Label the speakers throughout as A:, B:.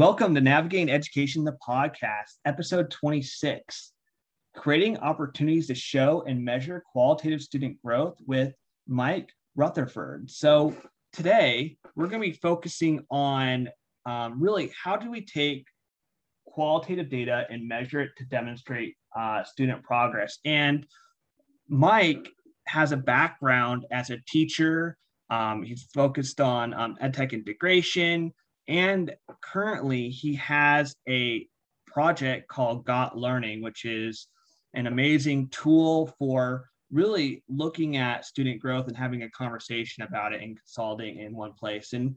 A: Welcome to Navigating Education, the podcast, episode 26 Creating Opportunities to Show and Measure Qualitative Student Growth with Mike Rutherford. So, today we're going to be focusing on um, really how do we take qualitative data and measure it to demonstrate uh, student progress. And Mike has a background as a teacher. Um, he's focused on um, edtech integration, and currently he has a project called Got Learning, which is an amazing tool for really looking at student growth and having a conversation about it and consolidating in one place. And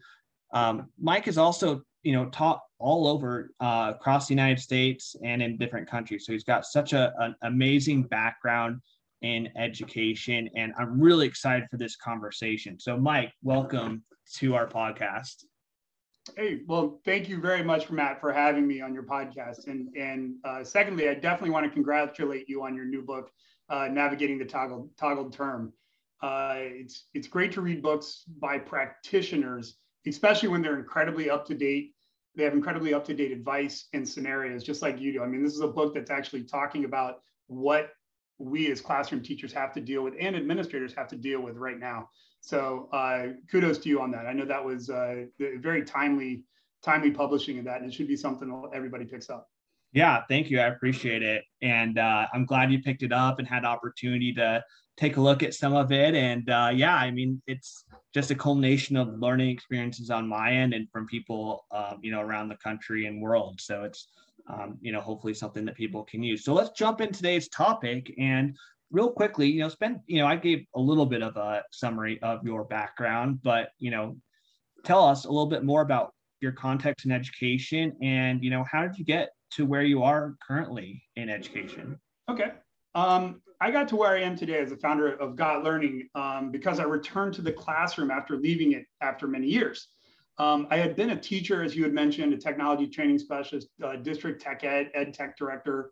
A: um, Mike is also, you know, taught all over uh, across the United States and in different countries. So he's got such a, an amazing background in education, and I'm really excited for this conversation. So, Mike, welcome to our podcast.
B: Hey, well, thank you very much, Matt, for having me on your podcast. And and uh, secondly, I definitely want to congratulate you on your new book, uh, "Navigating the Toggled Toggled Term." Uh, it's it's great to read books by practitioners, especially when they're incredibly up to date. They have incredibly up to date advice and scenarios, just like you do. I mean, this is a book that's actually talking about what we as classroom teachers have to deal with and administrators have to deal with right now. So uh, kudos to you on that. I know that was uh, very timely, timely publishing of that, and it should be something everybody picks up.
A: Yeah, thank you. I appreciate it, and uh, I'm glad you picked it up and had opportunity to take a look at some of it. And uh, yeah, I mean, it's just a culmination of learning experiences on my end and from people, um, you know, around the country and world. So it's um, you know, hopefully something that people can use. So let's jump in today's topic and real quickly, you know, spend, you know, I gave a little bit of a summary of your background, but, you know, tell us a little bit more about your context in education and, you know, how did you get to where you are currently in education?
B: Okay. Um, I got to where I am today as a founder of Got Learning um, because I returned to the classroom after leaving it after many years. Um, I had been a teacher, as you had mentioned, a technology training specialist, uh, district tech ed, ed tech director,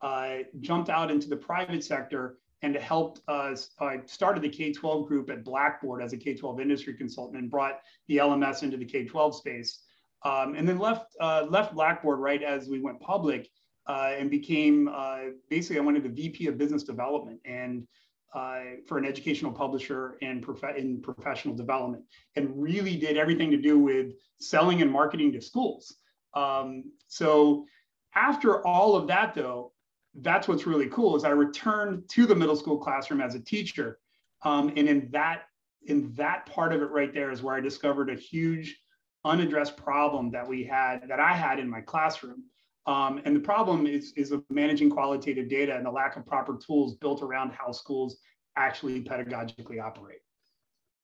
B: uh, jumped out into the private sector and helped us. I started the K 12 group at Blackboard as a K 12 industry consultant and brought the LMS into the K 12 space. Um, and then left, uh, left Blackboard right as we went public uh, and became uh, basically, I wanted the VP of business development. And uh, for an educational publisher and prof- in professional development, and really did everything to do with selling and marketing to schools. Um, so after all of that, though, that's what's really cool is I returned to the middle school classroom as a teacher, um, and in that in that part of it right there is where I discovered a huge unaddressed problem that we had that I had in my classroom. Um, and the problem is, is of managing qualitative data and the lack of proper tools built around how schools actually pedagogically operate.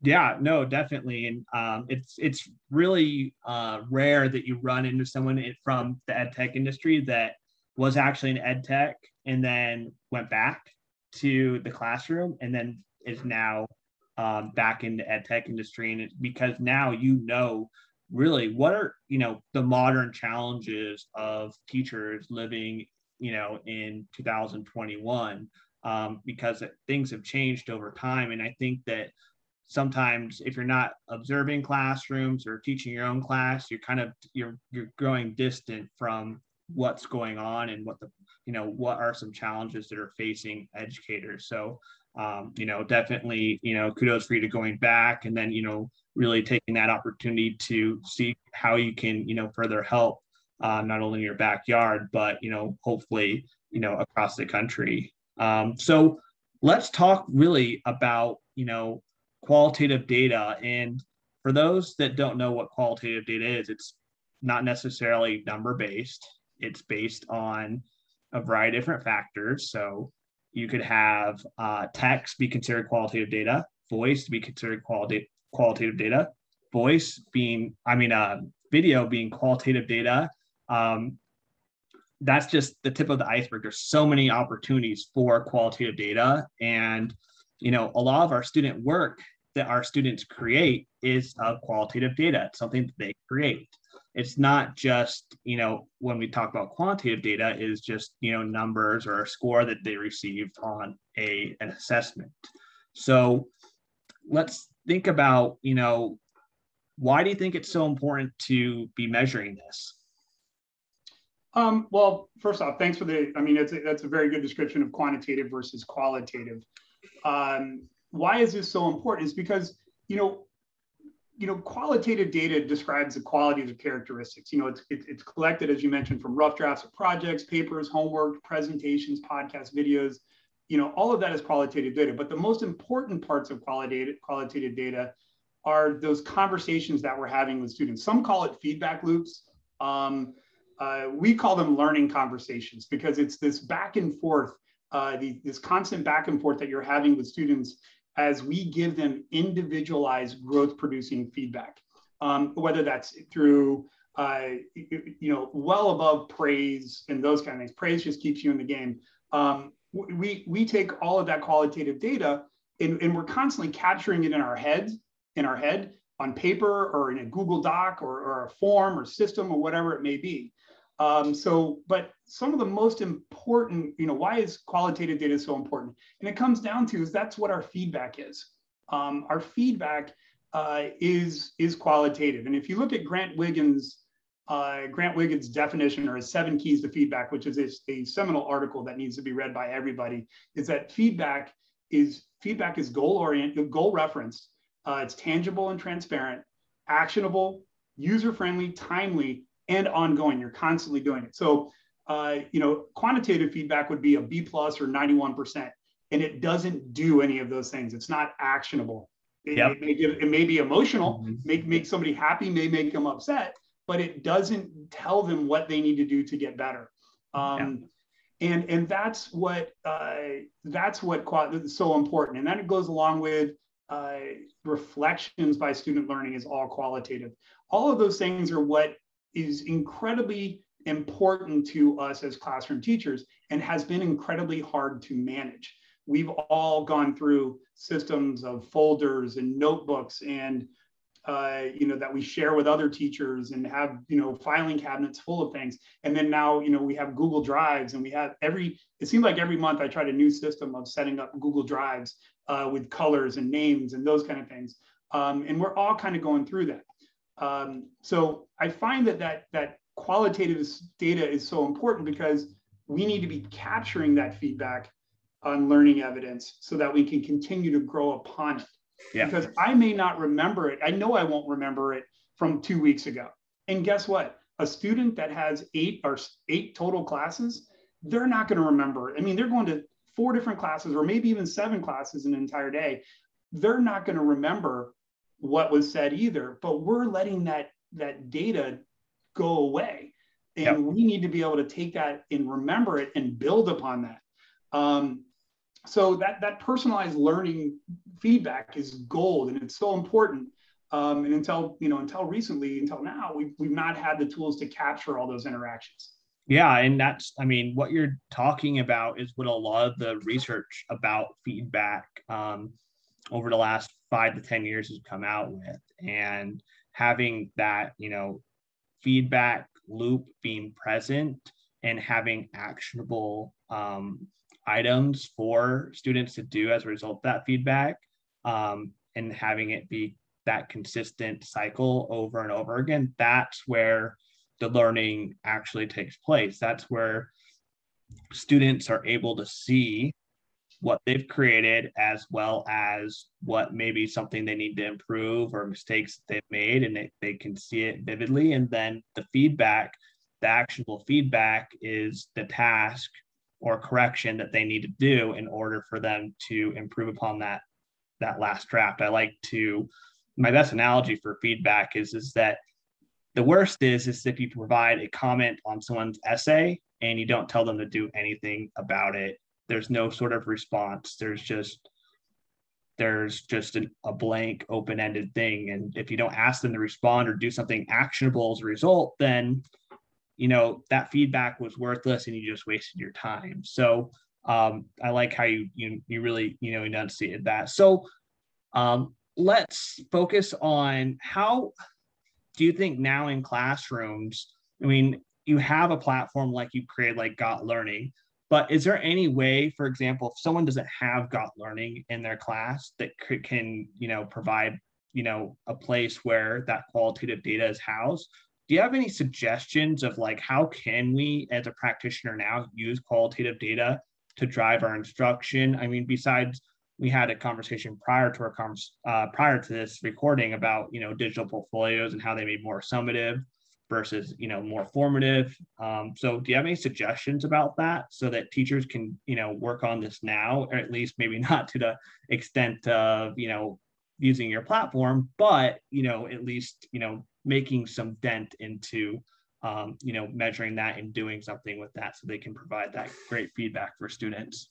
A: Yeah, no, definitely, and um, it's it's really uh, rare that you run into someone from the ed tech industry that was actually an ed tech and then went back to the classroom and then is now um, back in the ed tech industry, and because now you know really what are you know the modern challenges of teachers living you know in 2021 um, because things have changed over time. And i think that sometimes if you're not observing classrooms or teaching your own class you're kind of you're you're growing distant from what's going on and what the you know what are some challenges that are facing educators. So um, you know definitely you know kudos for you to going back and then you know really taking that opportunity to see how you can, you know, further help uh, not only in your backyard, but, you know, hopefully, you know, across the country. Um, so let's talk really about, you know, qualitative data. And for those that don't know what qualitative data is, it's not necessarily number based. It's based on a variety of different factors. So you could have uh, text be considered qualitative data, voice to be considered qualitative qualitative data, voice being, I mean, uh, video being qualitative data. Um, that's just the tip of the iceberg. There's so many opportunities for qualitative data. And, you know, a lot of our student work that our students create is of qualitative data. It's something that they create. It's not just, you know, when we talk about quantitative data is just, you know, numbers or a score that they received on a, an assessment. So let's think about, you know, why do you think it's so important to be measuring this?
B: Um, well, first off, thanks for the. I mean, it's a, that's a very good description of quantitative versus qualitative. Um, why is this so important? Is because you know, you know, qualitative data describes the qualities of characteristics. You know, it's it, it's collected as you mentioned from rough drafts of projects, papers, homework, presentations, podcasts, videos. You know, all of that is qualitative data. But the most important parts of qualitative qualitative data are those conversations that we're having with students. Some call it feedback loops. Um, uh, we call them learning conversations because it's this back and forth, uh, the, this constant back and forth that you're having with students as we give them individualized growth producing feedback, um, whether that's through uh, you know well above praise and those kind of things. Praise just keeps you in the game. Um, we we take all of that qualitative data and, and we're constantly capturing it in our heads in our head on paper or in a Google Doc or, or a form or system or whatever it may be. Um, so, but some of the most important, you know, why is qualitative data so important? And it comes down to is that's what our feedback is. Um, our feedback uh, is is qualitative. And if you look at Grant Wiggins, uh, Grant Wiggins' definition or his seven keys to feedback, which is a, a seminal article that needs to be read by everybody, is that feedback is feedback is goal oriented, goal referenced. Uh, it's tangible and transparent, actionable, user friendly, timely, and ongoing. You're constantly doing it. So, uh, you know, quantitative feedback would be a B plus or 91%, and it doesn't do any of those things. It's not actionable. It, yep. it, may, give, it may be emotional, mm-hmm. make, make somebody happy, may make them upset, but it doesn't tell them what they need to do to get better. Um, yeah. And, and that's what uh, that's what is so important. And then it goes along with uh, reflections by student learning is all qualitative. All of those things are what is incredibly important to us as classroom teachers and has been incredibly hard to manage. We've all gone through systems of folders and notebooks and uh, you know that we share with other teachers and have you know filing cabinets full of things. And then now you know we have google drives and we have every it seems like every month i tried a new system of setting up google drives uh, with colors and names and those kind of things. Um, and we're all kind of going through that. Um, so I find that, that that qualitative data is so important because we need to be capturing that feedback on learning evidence so that we can continue to grow upon it. Yeah. Because I may not remember it. I know I won't remember it from two weeks ago. And guess what? A student that has eight or eight total classes, they're not going to remember. I mean, they're going to four different classes or maybe even seven classes an entire day. They're not going to remember what was said either, but we're letting that that data go away. And yep. we need to be able to take that and remember it and build upon that. Um, so that that personalized learning feedback is gold and it's so important. Um, and until you know, until recently, until now, we've we've not had the tools to capture all those interactions.
A: Yeah, and that's I mean, what you're talking about is what a lot of the research about feedback um, over the last five to 10 years has come out with. And having that, you know, feedback loop being present and having actionable um, items for students to do as a result of that feedback um, and having it be that consistent cycle over and over again, that's where the learning actually takes place. That's where students are able to see what they've created as well as what maybe something they need to improve or mistakes they've made and they, they can see it vividly and then the feedback the actionable feedback is the task or correction that they need to do in order for them to improve upon that that last draft. I like to my best analogy for feedback is is that the worst is is if you provide a comment on someone's essay and you don't tell them to do anything about it. There's no sort of response. There's just there's just an, a blank open-ended thing. And if you don't ask them to respond or do something actionable as a result then you know that feedback was worthless and you just wasted your time so um, i like how you you, you really you know enunciated that so um, let's focus on how do you think now in classrooms i mean you have a platform like you created like got learning but is there any way, for example, if someone doesn't have Got Learning in their class that can, you know, provide, you know, a place where that qualitative data is housed? Do you have any suggestions of like how can we as a practitioner now use qualitative data to drive our instruction? I mean besides we had a conversation prior to our uh, prior to this recording about you know digital portfolios and how they made more summative versus you know more formative. Um, so do you have any suggestions about that so that teachers can you know work on this now or at least maybe not to the extent of you know using your platform but you know at least you know making some dent into um, you know measuring that and doing something with that so they can provide that great feedback for students.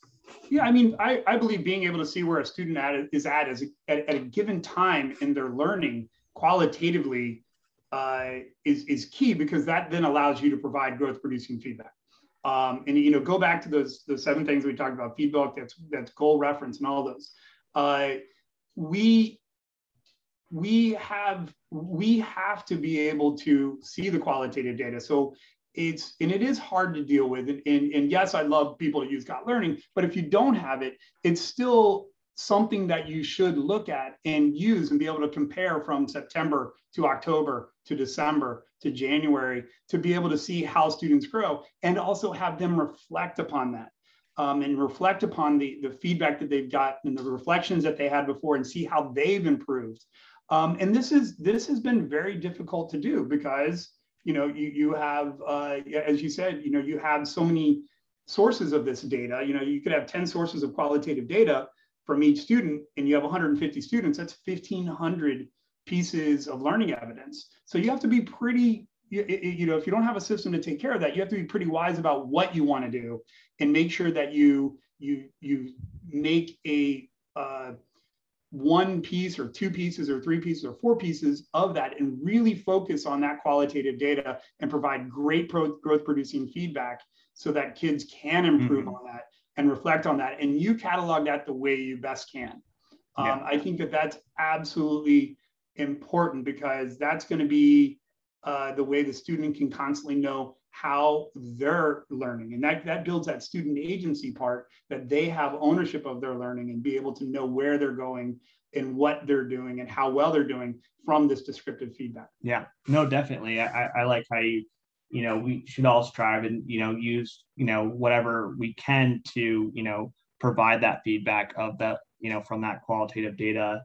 B: Yeah i mean i, I believe being able to see where a student at is at, is at, at a given time in their learning qualitatively uh, is, is key because that then allows you to provide growth producing feedback. Um, and you know go back to those those seven things we talked about feedback that's that's goal reference and all those. Uh, we we have we have to be able to see the qualitative data. So it's and it is hard to deal with. And, and, and yes, I love people to use Got Learning, but if you don't have it, it's still something that you should look at and use and be able to compare from September to October to December to January to be able to see how students grow and also have them reflect upon that. Um, and reflect upon the, the feedback that they've got and the reflections that they had before and see how they've improved. Um, and this is this has been very difficult to do because you know you you have uh, as you said you know you have so many sources of this data. You know you could have 10 sources of qualitative data from each student, and you have 150 students. That's 1,500 pieces of learning evidence. So you have to be pretty you, you know if you don't have a system to take care of that, you have to be pretty wise about what you want to do and make sure that you you you make a uh, one piece or two pieces or three pieces or four pieces of that and really focus on that qualitative data and provide great pro- growth producing feedback so that kids can improve mm-hmm. on that and reflect on that and you catalog that the way you best can um, yeah. i think that that's absolutely important because that's going to be uh, the way the student can constantly know how they're learning. And that, that builds that student agency part that they have ownership of their learning and be able to know where they're going and what they're doing and how well they're doing from this descriptive feedback.
A: Yeah, no, definitely. I, I like how you, you know, we should all strive and, you know, use, you know, whatever we can to, you know, provide that feedback of that, you know, from that qualitative data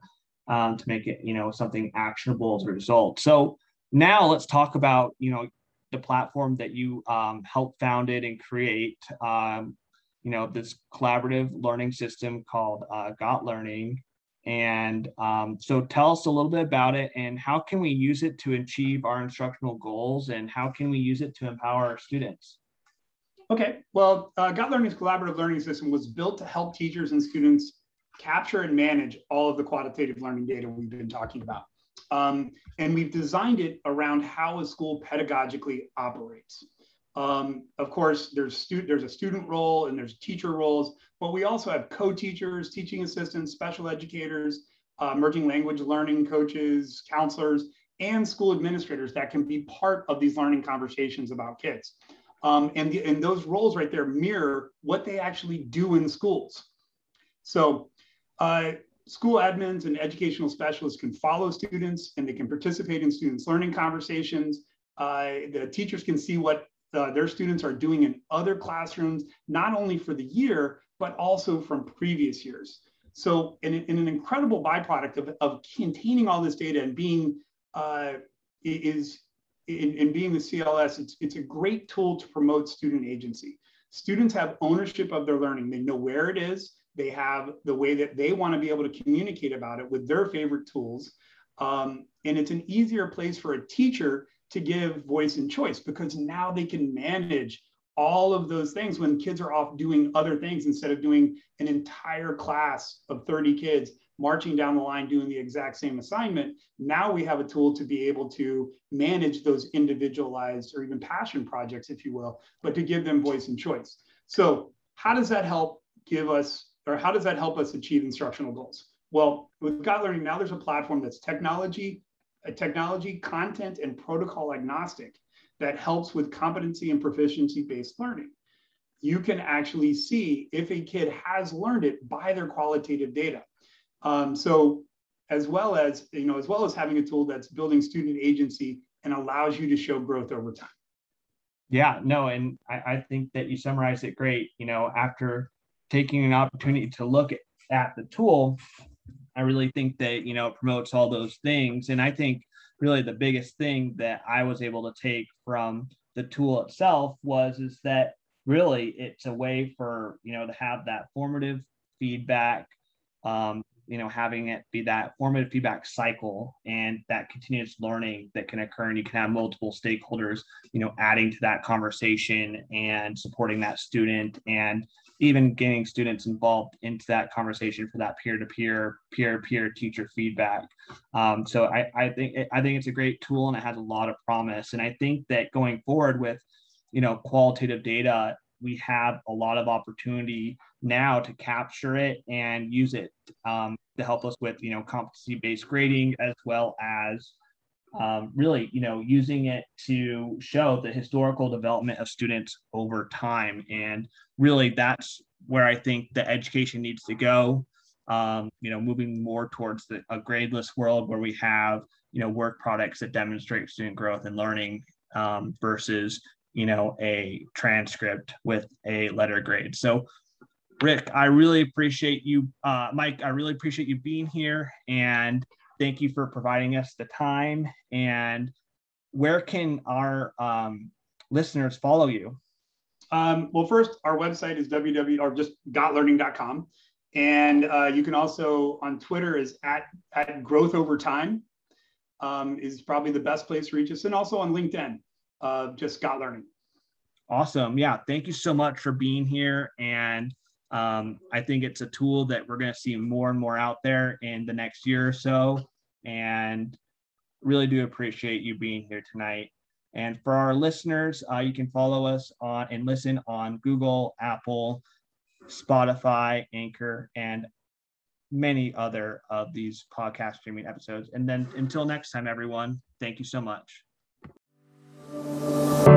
A: um, to make it, you know, something actionable as a result. So now let's talk about, you know, the platform that you um, helped founded and create, um, you know, this collaborative learning system called uh, Got Learning. And um, so tell us a little bit about it and how can we use it to achieve our instructional goals and how can we use it to empower our students?
B: Okay, well, uh, Got Learning's collaborative learning system was built to help teachers and students capture and manage all of the quantitative learning data we've been talking about. Um, and we've designed it around how a school pedagogically operates. Um, of course, there's, there's a student role and there's teacher roles, but we also have co-teachers, teaching assistants, special educators, uh, emerging language learning coaches, counselors, and school administrators that can be part of these learning conversations about kids. Um, and, the, and those roles right there mirror what they actually do in schools. So uh, school admins and educational specialists can follow students and they can participate in students' learning conversations. Uh, the teachers can see what uh, their students are doing in other classrooms, not only for the year, but also from previous years. So, in, in an incredible byproduct of, of containing all this data and being uh, is in, in being the CLS, it's, it's a great tool to promote student agency. Students have ownership of their learning. They know where it is. They have the way that they want to be able to communicate about it with their favorite tools. Um, and it's an easier place for a teacher to give voice and choice because now they can manage all of those things when kids are off doing other things instead of doing an entire class of 30 kids marching down the line doing the exact same assignment. Now we have a tool to be able to manage those individualized or even passion projects, if you will, but to give them voice and choice. So, how does that help give us or how does that help us achieve instructional goals? Well, with Got Learning, now there's a platform that's technology, a technology, content, and protocol agnostic that helps with competency and proficiency based learning. You can actually see if a kid has learned it by their qualitative data. Um, so as well as you know, as well as having a tool that's building student agency and allows you to show growth over time.
A: Yeah, no, and I, I think that you summarized it great. You know, after taking an opportunity to look at, the tool, I really think that, you know, it promotes all those things. And I think really the biggest thing that I was able to take from the tool itself was is that really it's a way for you know to have that formative feedback um, you know having it be that formative feedback cycle and that continuous learning that can occur and you can have multiple stakeholders you know adding to that conversation and supporting that student and even getting students involved into that conversation for that peer-to-peer peer-to-peer teacher feedback. Um, so I, I think i think it's a great tool and it has a lot of promise. And i think that going forward with you know qualitative data we have a lot of opportunity now to capture it and use it um, to help us with you know competency based grading as well as um, really you know using it to show the historical development of students over time. And really that's where i think the education needs to go um, you know moving more towards the, a gradeless world where we have you know work products that demonstrate student growth and learning um, versus you know a transcript with a letter grade. So rick i really appreciate you uh, mike i really appreciate you being here and thank you for providing us the time. And where can our um, listeners follow you?
B: Um, well first our website is www or just gotlearning.com and uh, you can also on twitter is at, at growth over time um, is probably the best place to reach us. And also on linkedin uh, just got learning.
A: Awesome. Yeah. Thank you so much for being here. And um, I think it's a tool that we're going to see more and more out there in the next year or so. And really do appreciate you being here tonight. And for our listeners, uh, you can follow us on and listen on Google, Apple, Spotify, Anchor, and many other of these podcast streaming episodes. And then until next time, everyone, thank you so much. Thank you.